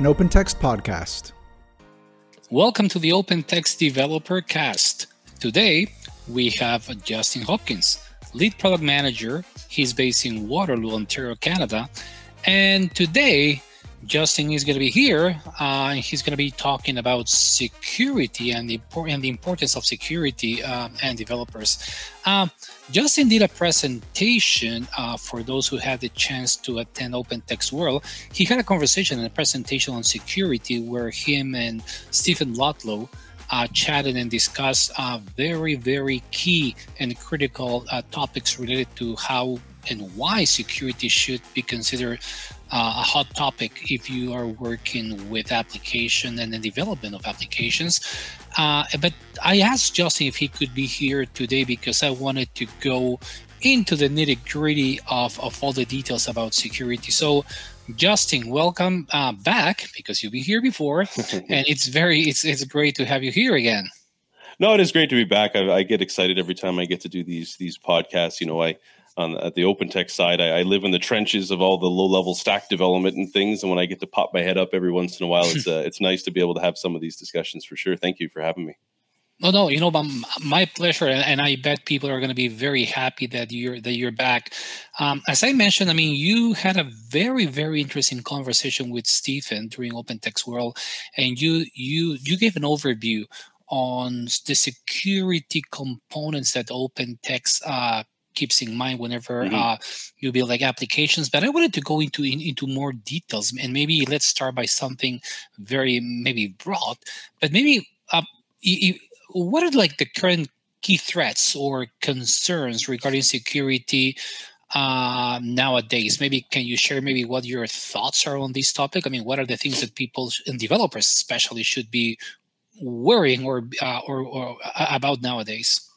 an OpenText podcast. Welcome to the OpenText Developer Cast. Today, we have Justin Hopkins, lead product manager. He's based in Waterloo, Ontario, Canada. And today, Justin is going to be here. Uh, he's going to be talking about security and the, and the importance of security uh, and developers. Uh, Justin did a presentation uh, for those who had the chance to attend Open Text World. He had a conversation and a presentation on security where him and Stephen Ludlow uh, chatted and discussed uh, very, very key and critical topics related to how and why security should be considered uh, a hot topic if you are working with application and the development of applications. Uh, but I asked Justin if he could be here today because I wanted to go into the nitty gritty of, of all the details about security. So, Justin, welcome uh, back because you've been here before, and it's very it's it's great to have you here again. No, it is great to be back. I, I get excited every time I get to do these these podcasts. You know, I on at the OpenText side, I, I, live in the trenches of all the low level stack development and things. And when I get to pop my head up every once in a while, it's uh, it's nice to be able to have some of these discussions for sure. Thank you for having me. No, no, you know, my pleasure, and I bet people are going to be very happy that you're that you're back. Um, as I mentioned, I mean, you had a very, very interesting conversation with Stephen during OpenText World, and you you you gave an overview on the security components that OpenText uh, keeps in mind whenever mm-hmm. uh, you build like applications. But I wanted to go into in, into more details, and maybe let's start by something very maybe broad, but maybe uh, you, what are like the current key threats or concerns regarding security uh, nowadays? Maybe can you share maybe what your thoughts are on this topic? I mean, what are the things that people and developers especially should be worrying or uh, or, or uh, about nowadays?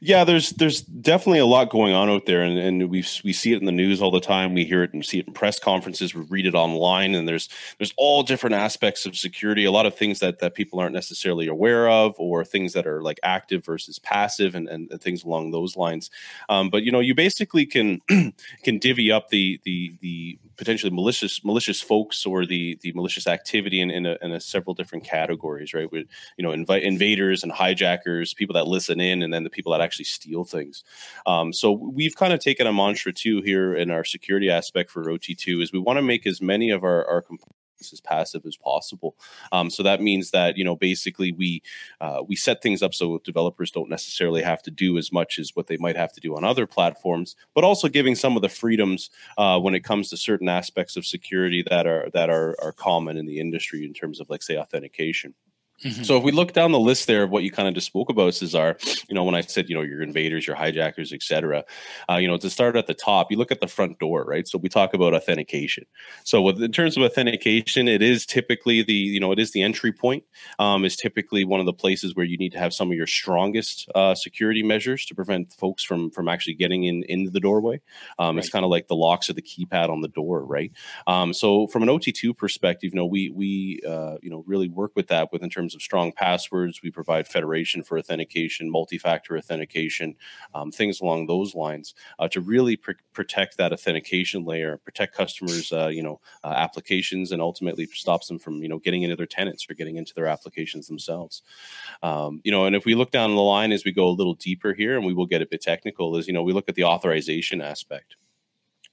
Yeah, there's there's definitely a lot going on out there, and, and we we see it in the news all the time. We hear it and see it in press conferences. We read it online, and there's there's all different aspects of security. A lot of things that that people aren't necessarily aware of, or things that are like active versus passive, and, and, things along those lines. Um, but you know, you basically can can divvy up the the the potentially malicious malicious folks or the the malicious activity in in, a, in a several different categories, right? With you know, invite invaders and hijackers, people that listen in, and then the people that actually steal things. Um, so we've kind of taken a mantra too here in our security aspect for OT2 is we want to make as many of our, our as passive as possible. Um, so that means that you know basically we uh, we set things up so developers don't necessarily have to do as much as what they might have to do on other platforms, but also giving some of the freedoms uh, when it comes to certain aspects of security that are that are are common in the industry in terms of like say authentication. Mm-hmm. So if we look down the list there of what you kind of just spoke about, Cesar, you know, when I said, you know, your invaders, your hijackers, etc., uh, you know, to start at the top, you look at the front door, right? So we talk about authentication. So with, in terms of authentication, it is typically the, you know, it is the entry point. Um, is typically one of the places where you need to have some of your strongest uh, security measures to prevent folks from from actually getting in into the doorway. Um, right. It's kind of like the locks or the keypad on the door, right? Um, so from an OT2 perspective, you know, we we uh, you know really work with that with in terms terms of strong passwords. We provide federation for authentication, multi-factor authentication, um, things along those lines uh, to really pr- protect that authentication layer, protect customers, uh, you know, uh, applications, and ultimately stops them from you know getting into their tenants or getting into their applications themselves. Um, you know, and if we look down the line as we go a little deeper here, and we will get a bit technical, is you know we look at the authorization aspect.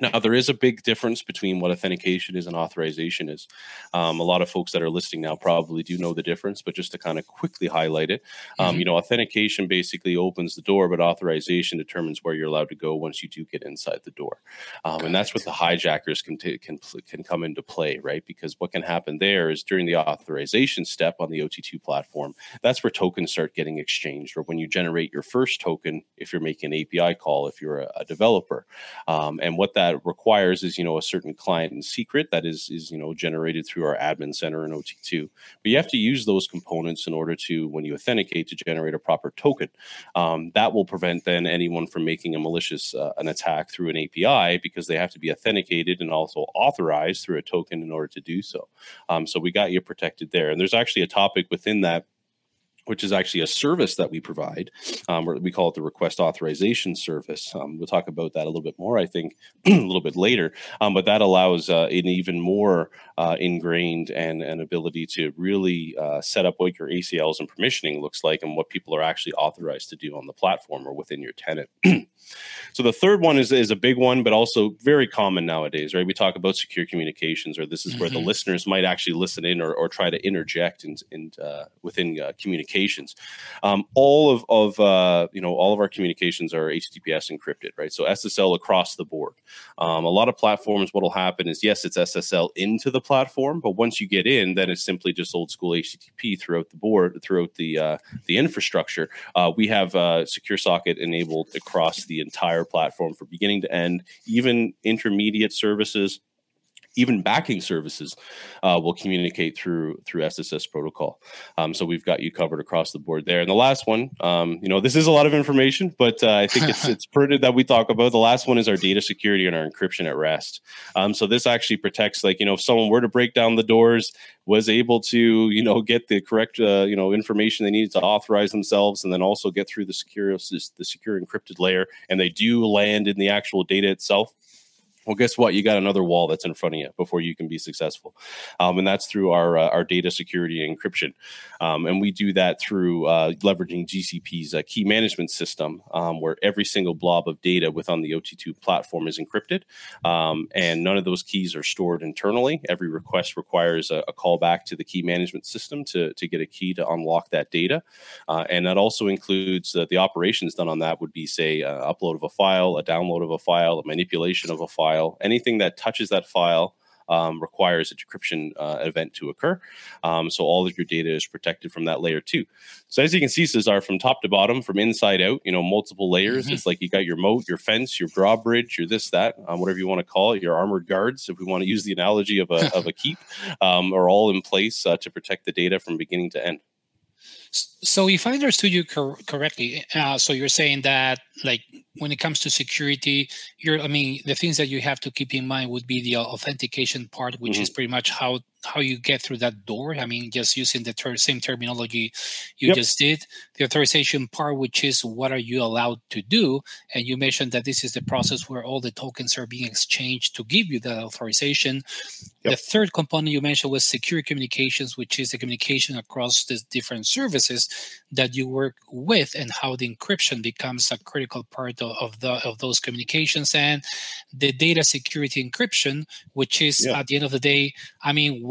Now, there is a big difference between what authentication is and authorization is. Um, a lot of folks that are listening now probably do know the difference, but just to kind of quickly highlight it, um, mm-hmm. you know, authentication basically opens the door, but authorization determines where you're allowed to go once you do get inside the door. Um, and that's what the hijackers can, t- can, can come into play, right? Because what can happen there is during the authorization step on the OT2 platform, that's where tokens start getting exchanged, or when you generate your first token, if you're making an API call, if you're a, a developer. Um, and what that that requires is you know a certain client and secret that is is you know generated through our admin center in OT2. But you have to use those components in order to when you authenticate to generate a proper token. Um, that will prevent then anyone from making a malicious uh, an attack through an API because they have to be authenticated and also authorized through a token in order to do so. Um, so we got you protected there. And there's actually a topic within that which is actually a service that we provide. Um, we call it the request authorization service. Um, we'll talk about that a little bit more, I think, a little bit later. Um, but that allows uh, an even more uh, ingrained and an ability to really uh, set up what your ACLs and permissioning looks like and what people are actually authorized to do on the platform or within your tenant. so the third one is, is a big one, but also very common nowadays, right? We talk about secure communications, or this is mm-hmm. where the mm-hmm. listeners might actually listen in or, or try to interject in, in uh, within uh, communication communications. Um, all of, of uh, you know all of our communications are HTTPS encrypted, right? So SSL across the board. Um, a lot of platforms, what will happen is yes, it's SSL into the platform, but once you get in, then it's simply just old school HTTP throughout the board, throughout the uh, the infrastructure. Uh, we have uh, secure socket enabled across the entire platform from beginning to end, even intermediate services even backing services uh, will communicate through through SSS protocol. Um, so we've got you covered across the board there. And the last one, um, you know, this is a lot of information, but uh, I think it's it's pertinent that we talk about. The last one is our data security and our encryption at rest. Um, so this actually protects, like you know, if someone were to break down the doors, was able to you know get the correct uh, you know information they needed to authorize themselves, and then also get through the secure the secure encrypted layer, and they do land in the actual data itself well, guess what? You got another wall that's in front of you before you can be successful, um, and that's through our uh, our data security and encryption, um, and we do that through uh, leveraging GCP's uh, key management system, um, where every single blob of data within the OT2 platform is encrypted, um, and none of those keys are stored internally. Every request requires a, a callback to the key management system to to get a key to unlock that data, uh, and that also includes that the operations done on that would be say upload of a file, a download of a file, a manipulation of a file file. Anything that touches that file um, requires a decryption uh, event to occur. Um, so all of your data is protected from that layer too. So as you can see, Cesar, from top to bottom, from inside out, you know, multiple layers. Mm-hmm. It's like you got your moat, your fence, your drawbridge, your this, that, um, whatever you want to call it, your armored guards, if we want to use the analogy of a, of a keep, um, are all in place uh, to protect the data from beginning to end. So, if I understood you cor- correctly, uh, so you're saying that, like, when it comes to security, you're, I mean, the things that you have to keep in mind would be the authentication part, which mm-hmm. is pretty much how how you get through that door. I mean, just using the ter- same terminology you yep. just did. The authorization part, which is what are you allowed to do, and you mentioned that this is the process where all the tokens are being exchanged to give you that authorization. Yep. The third component you mentioned was secure communications, which is the communication across the different services that you work with, and how the encryption becomes a critical part of, of the of those communications, and the data security encryption, which is yep. at the end of the day, I mean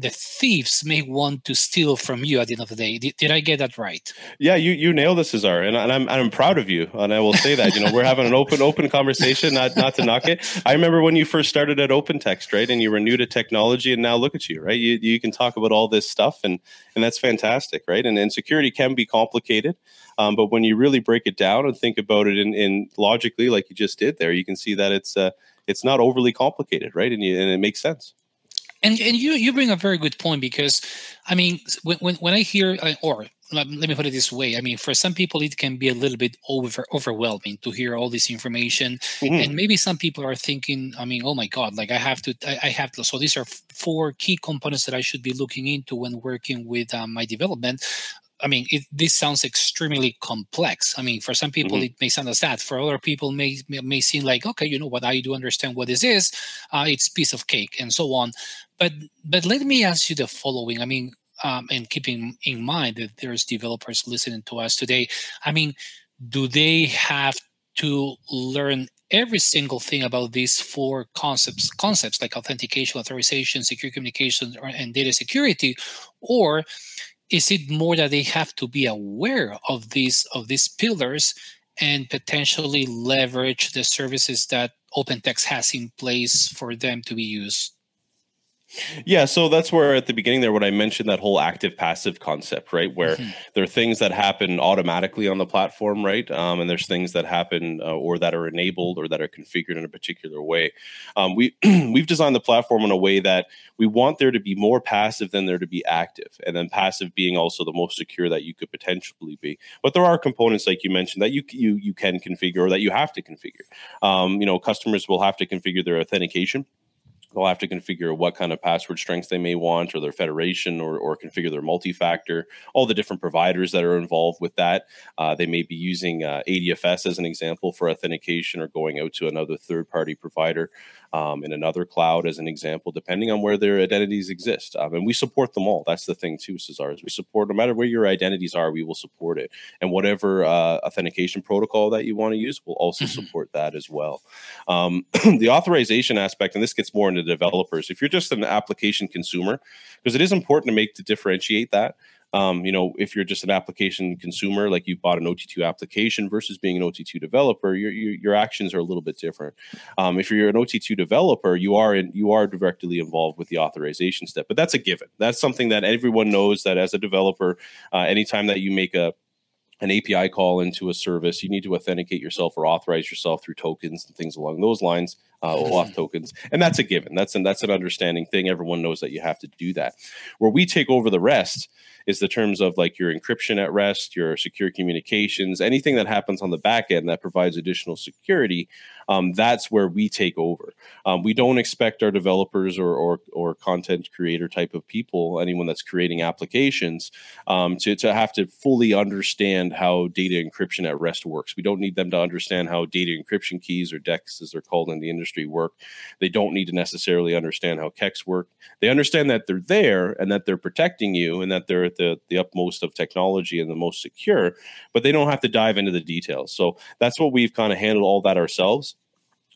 the thieves may want to steal from you at the end of the day. Did, did I get that right? Yeah, you you nailed this, Cesar, and, and I'm and I'm proud of you, and I will say that. You know, we're having an open open conversation, not not to knock it. I remember when you first started at OpenText, right, and you were new to technology, and now look at you, right? You you can talk about all this stuff, and and that's fantastic, right? And and security can be complicated, um, but when you really break it down and think about it in, in logically, like you just did there, you can see that it's uh, it's not overly complicated, right? And you, and it makes sense. And and you you bring a very good point because, I mean, when when, when I hear or let me put it this way. I mean for some people it can be a little bit over overwhelming to hear all this information. Mm-hmm. and maybe some people are thinking i mean oh my god like i have to i, have to so these are four key components that i should be looking into when working with um, my development I mean, it, this sounds extremely complex. I mean, for some people, mm-hmm. it may sound as that. For other people, may may seem like, okay, you know what, I do understand what this is. Uh, it's piece of cake, and so on. But but let me ask you the following. I mean, um, and keeping in mind that there's developers listening to us today. I mean, do they have to learn every single thing about these four concepts concepts like authentication authorization secure communication and data security or is it more that they have to be aware of these of these pillars and potentially leverage the services that OpenText has in place for them to be used? Yeah, so that's where at the beginning there, what I mentioned that whole active passive concept, right? Where mm-hmm. there are things that happen automatically on the platform, right? Um, and there's things that happen uh, or that are enabled or that are configured in a particular way. Um, we we've designed the platform in a way that we want there to be more passive than there to be active, and then passive being also the most secure that you could potentially be. But there are components like you mentioned that you you you can configure or that you have to configure. Um, you know, customers will have to configure their authentication they'll have to configure what kind of password strengths they may want or their federation or, or configure their multi-factor all the different providers that are involved with that. Uh, they may be using uh, adfs as an example for authentication or going out to another third-party provider um, in another cloud as an example depending on where their identities exist um, and we support them all that's the thing too cesar is we support no matter where your identities are we will support it and whatever uh, authentication protocol that you want to use we'll also mm-hmm. support that as well um, the authorization aspect and this gets more into developers. If you're just an application consumer, because it is important to make to differentiate that. Um, you know, if you're just an application consumer, like you bought an OT2 application versus being an OT2 developer, your your, your actions are a little bit different. Um, if you're an OT2 developer, you are in, you are directly involved with the authorization step, but that's a given. That's something that everyone knows that as a developer, uh, anytime that you make a an API call into a service, you need to authenticate yourself or authorize yourself through tokens and things along those lines, uh, OAuth tokens, and that's a given. That's an that's an understanding thing. Everyone knows that you have to do that. Where we take over the rest is the terms of like your encryption at rest, your secure communications, anything that happens on the back end that provides additional security. Um, that's where we take over. Um, we don't expect our developers or, or, or content creator type of people, anyone that's creating applications, um, to to have to fully understand how data encryption at rest works. We don't need them to understand how data encryption keys or DEKs, as they're called in the industry, work. They don't need to necessarily understand how KEKs work. They understand that they're there and that they're protecting you and that they're at the, the utmost of technology and the most secure, but they don't have to dive into the details. So that's what we've kind of handled all that ourselves.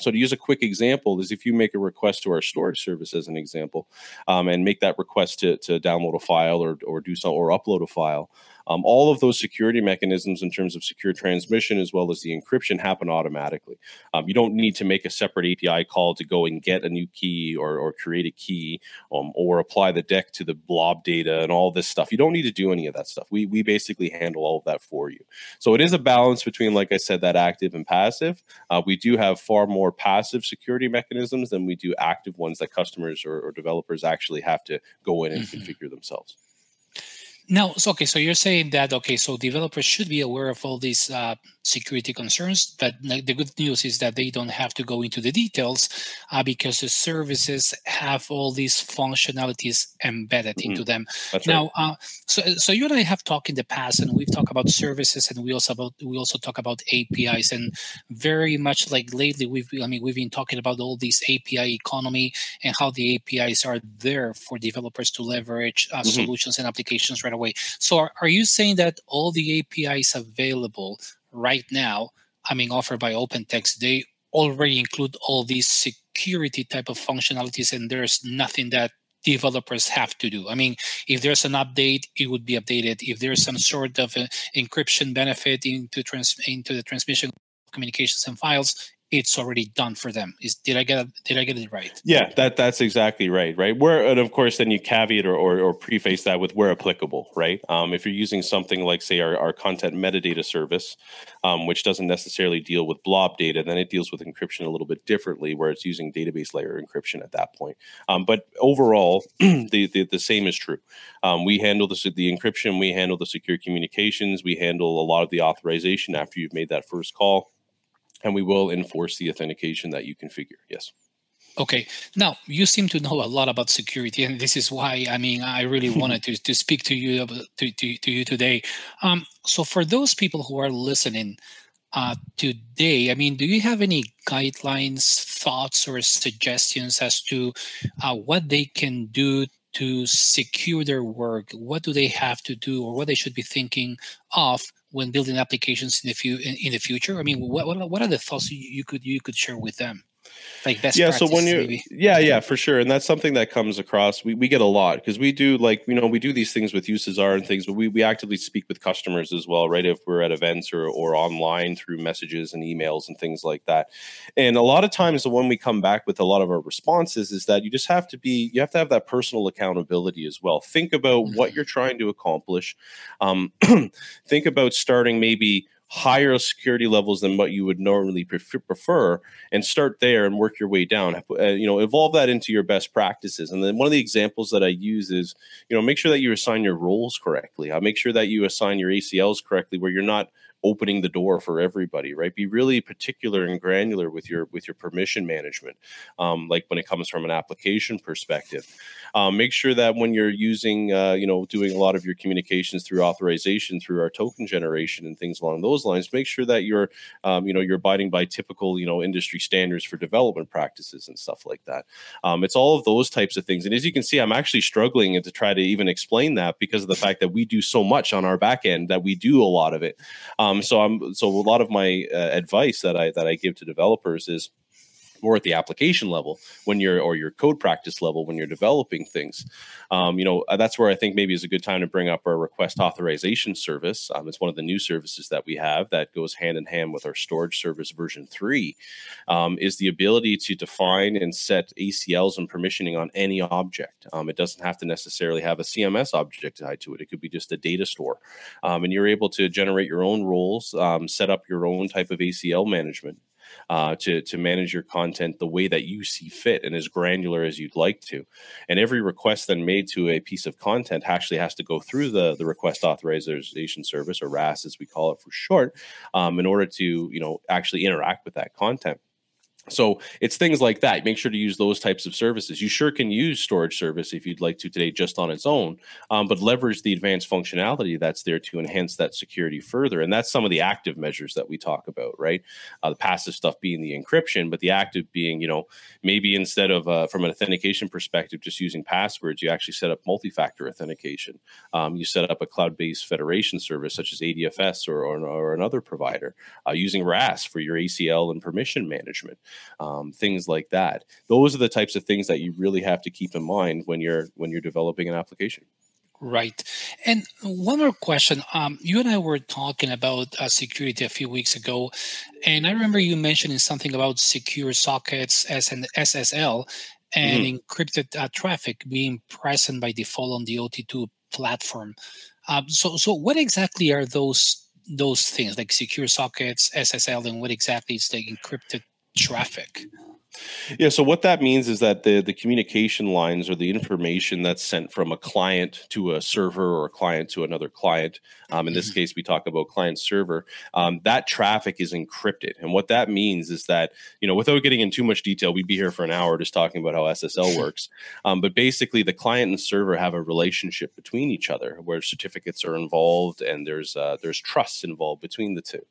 So to use a quick example is if you make a request to our storage service as an example, um, and make that request to, to download a file or, or do some or upload a file, um, all of those security mechanisms in terms of secure transmission as well as the encryption happen automatically. Um, you don't need to make a separate API call to go and get a new key or, or create a key um, or apply the DEK to the blob data and all this stuff. You don't need to do any of that stuff. We, we basically handle all of that for you. So it is a balance between, like I said, that active and passive. Uh, we do have far more passive security mechanisms than we do active ones that customers or, or developers actually have to go in and mm-hmm. configure themselves. Now, so, okay, so you're saying that okay, so developers should be aware of all these uh, security concerns, but the good news is that they don't have to go into the details uh, because the services have all these functionalities embedded mm-hmm. into them. That's now, right. uh, so so you and I have talked in the past, and we've talked about services, and we also about we also talk about APIs, and very much like lately, we've I mean we've been talking about all these API economy and how the APIs are there for developers to leverage uh, mm-hmm. solutions and applications right away. So are, are you saying that all the APIs available right now, I mean, offered by OpenText, they already include all these security type of functionalities, and there's nothing that developers have to do. I mean, if there's an update, it would be updated. If there's some sort of uh, encryption benefit into trans- into the transmission communications and files, it's already done for them. Is did I get did I get it right? Yeah, that that's exactly right. Right. Where and of course then you caveat or, or, or preface that with where applicable. Right. Um, if you're using something like say our, our content metadata service, um, which doesn't necessarily deal with blob data, then it deals with encryption a little bit differently, where it's using database layer encryption at that point. Um, but overall, the, the, the same is true. Um, we handle the the encryption, we handle the secure communications, we handle a lot of the authorization after you've made that first call and we will enforce the authentication that you configure. Yes. Okay. Now you seem to know a lot about security, and this is why I mean I really wanted to, to speak to you to, to, to you today. Um, so for those people who are listening uh, today, I mean, do you have any guidelines, thoughts, or suggestions as to uh, what they can do to secure their work? What do they have to do, or what they should be thinking of when building applications in the, in, the future? I mean, what, what, are the thoughts you could you could share with them? Like best yeah so when you maybe. yeah yeah for sure and that's something that comes across we, we get a lot because we do like you know we do these things with you Cesar and things but we, we actively speak with customers as well right if we're at events or, or online through messages and emails and things like that and a lot of times when we come back with a lot of our responses is that you just have to be you have to have that personal accountability as well think about mm-hmm. what you're trying to accomplish um, think about starting maybe higher security levels than what you would normally prefer and start there and work your way down. Uh, you know evolve that into your best practices. And then one of the examples that i use is you know make sure that you assign your roles correctly. Uh, make sure that you assign your acls correctly where you're not opening the door for everybody, right? Be really particular and granular with your with your permission management, um, like when it comes from an application perspective. Um, make sure that when you're using, uh, you know, doing a lot of your communications through authorization, through our token generation and things along those lines, make sure that you're, um, you know, you're abiding by typical, you know, industry standards for development practices and stuff like that. Um, it's all of those types of things. And as you can see, I'm actually struggling to try to even explain that because of the fact that we do so much on our back end that we do a lot of it. So I'm so a lot of my uh, advice that I that I give to developers is more at the application level when you're or your code practice level when you're developing things. Um, you know uh, that's where i think maybe is a good time to bring up our request authorization service. Um, it's one of the new services that we have that goes hand in hand with our storage service version 3 um, is the ability to define and set acls and permissioning on any object. Um, it doesn't have to necessarily have a cms object tied to it. It could be just a data store. Um, and you're able to generate your own roles um, set up your own type of acl management uh, to to manage your content the way that you see fit and as granular as you'd like to. And every request then made to a piece of content actually has to go through the the request authorization service or RAS as we call it for short, um, in order to you know actually interact with that content. So it's things like that. Make sure to use those types of services. You sure can use storage service if you'd like to today just on its own, um, but leverage the advanced functionality that's there to enhance that security further. And that's some of the active measures that we talk about, right? Uh, the passive stuff being the encryption, but the active being, you know, maybe instead of uh, from an authentication perspective, just using passwords, you actually set up multi-factor authentication. Um, you set up a cloud-based federation service such as ADFS or, or, or another provider uh, using RAS for your ACL and permission management um, things like that. Those are the types of things that you really have to keep in mind when you're when you're developing an application. Right. And one more question. Um, you and I were talking about uh, security a few weeks ago, and I remember you mentioning something about secure sockets as an SSL and mm-hmm. encrypted uh, traffic being present by default on the OT2 platform. Um, so, so what exactly are those those things like secure sockets, SSL, and what exactly is the encrypted traffic. Yeah, so what that means is that the the communication lines or the information that's sent from a client to a server or a client to another client. Um, in this mm-hmm. case, we talk about client server. Um, that traffic is encrypted, and what that means is that you know, without getting in too much detail, we'd be here for an hour just talking about how SSL works. Um, but basically, the client and server have a relationship between each other where certificates are involved and there's uh, there's trust involved between the two.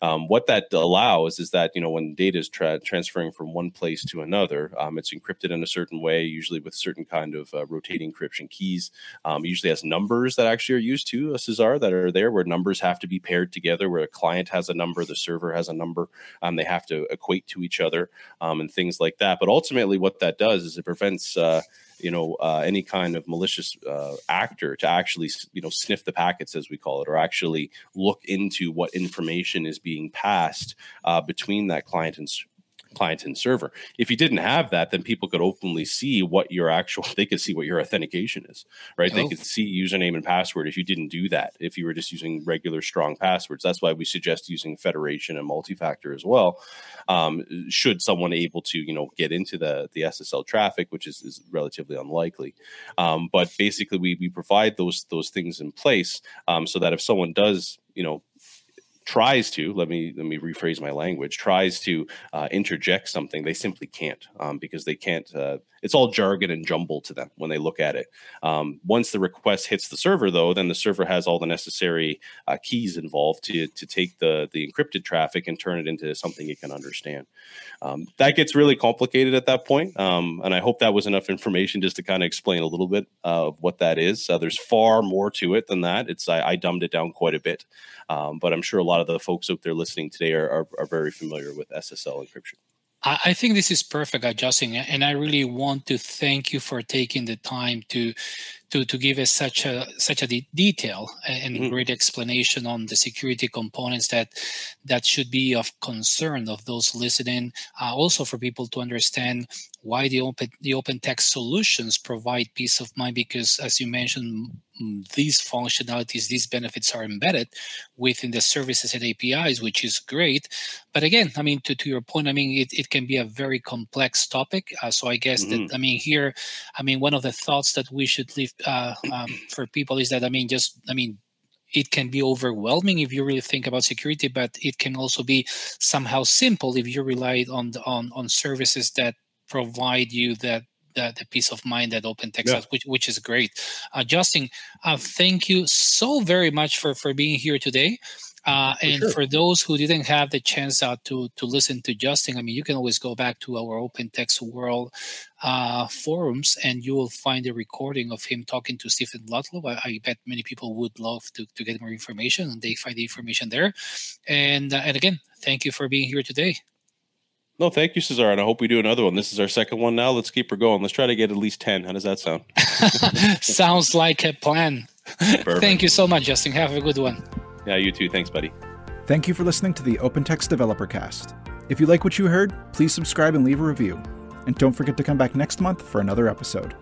Um, what that allows is that you know when data is tra- transferring from one place to another, um, it's encrypted in a certain way, usually with certain kind of uh, rotating encryption keys. Um, usually has numbers that actually are used to a Cesar that are there, where numbers have to be paired together, where a client has a number, the server has a number, um, they have to equate to each other, um, and things like that. But ultimately, what that does is it prevents uh, you know uh, any kind of malicious uh, actor to actually you know sniff the packets as we call it or actually look into what information is being passed uh, between that client and client and server. If you didn't have that, then people could openly see what your actual they could see what your authentication is, right? Oh. They could see username and password if you didn't do that. If you were just using regular strong passwords, that's why we suggest using federation and multi-factor as well. Um, should someone able to you know get into the the SSL traffic, which is, is relatively unlikely, um, but basically we we provide those those things in place um, so that if someone does you know tries to let me let me rephrase my language tries to uh, interject something they simply can't um, because they can't uh, it's all jargon and jumble to them when they look at it. Um, once the request hits the server though then the server has all the necessary uh, keys involved to to take the the encrypted traffic and turn it into something it can understand. Um, that gets really complicated at that point um, and i hope that was enough information just to kind of explain a little bit of what that is. Uh, there's far more to it than that. It's I, I dumbed it down quite a bit um, but I'm sure a lot of the folks out there listening today are, are, are very familiar with SSL encryption. I think this is perfect, Justin, and I really want to thank you for taking the time to to to give us such a such a de- detail and mm-hmm. great explanation on the security components that that should be of concern of those listening. Uh, also, for people to understand why the open the open text solutions provide peace of mind, because as you mentioned, these functionalities, these benefits are embedded within the services and APIs, which is great. But again, I mean, to, to your point, I mean, it, it can be a very complex topic. Uh, so I guess mm-hmm. that, I mean, here, I mean, one of the thoughts that we should leave uh, um, for people is that, I mean, just, I mean, it can be overwhelming if you really think about security, but it can also be somehow simple if you rely on the, on on services that provide you that the, the peace of mind that open text yeah. has, which, which is great. Uh, Justin, uh, thank you so very much for, for being here today. Uh, and for, sure. for, those who didn't have the chance uh, to to listen to Justin, I mean, you can always go back to our Open Text World uh, forums, and you will find a recording of him talking to Stephen Ludlow. I, I, bet many people would love to, to get more information, and they find the information there. And uh, and again, thank you for being here today. No, thank you, Cesar, and I hope we do another one. This is our second one now. Let's keep her going. Let's try to get at least ten. How does that sound? Sounds like a plan. Thank you so much, Justin. Have a good one. Yeah, you too. Thanks, buddy. Thank you for listening to the OpenText Developer Cast. If you like what you heard, please subscribe and leave a review. And don't forget to come back next month for another episode.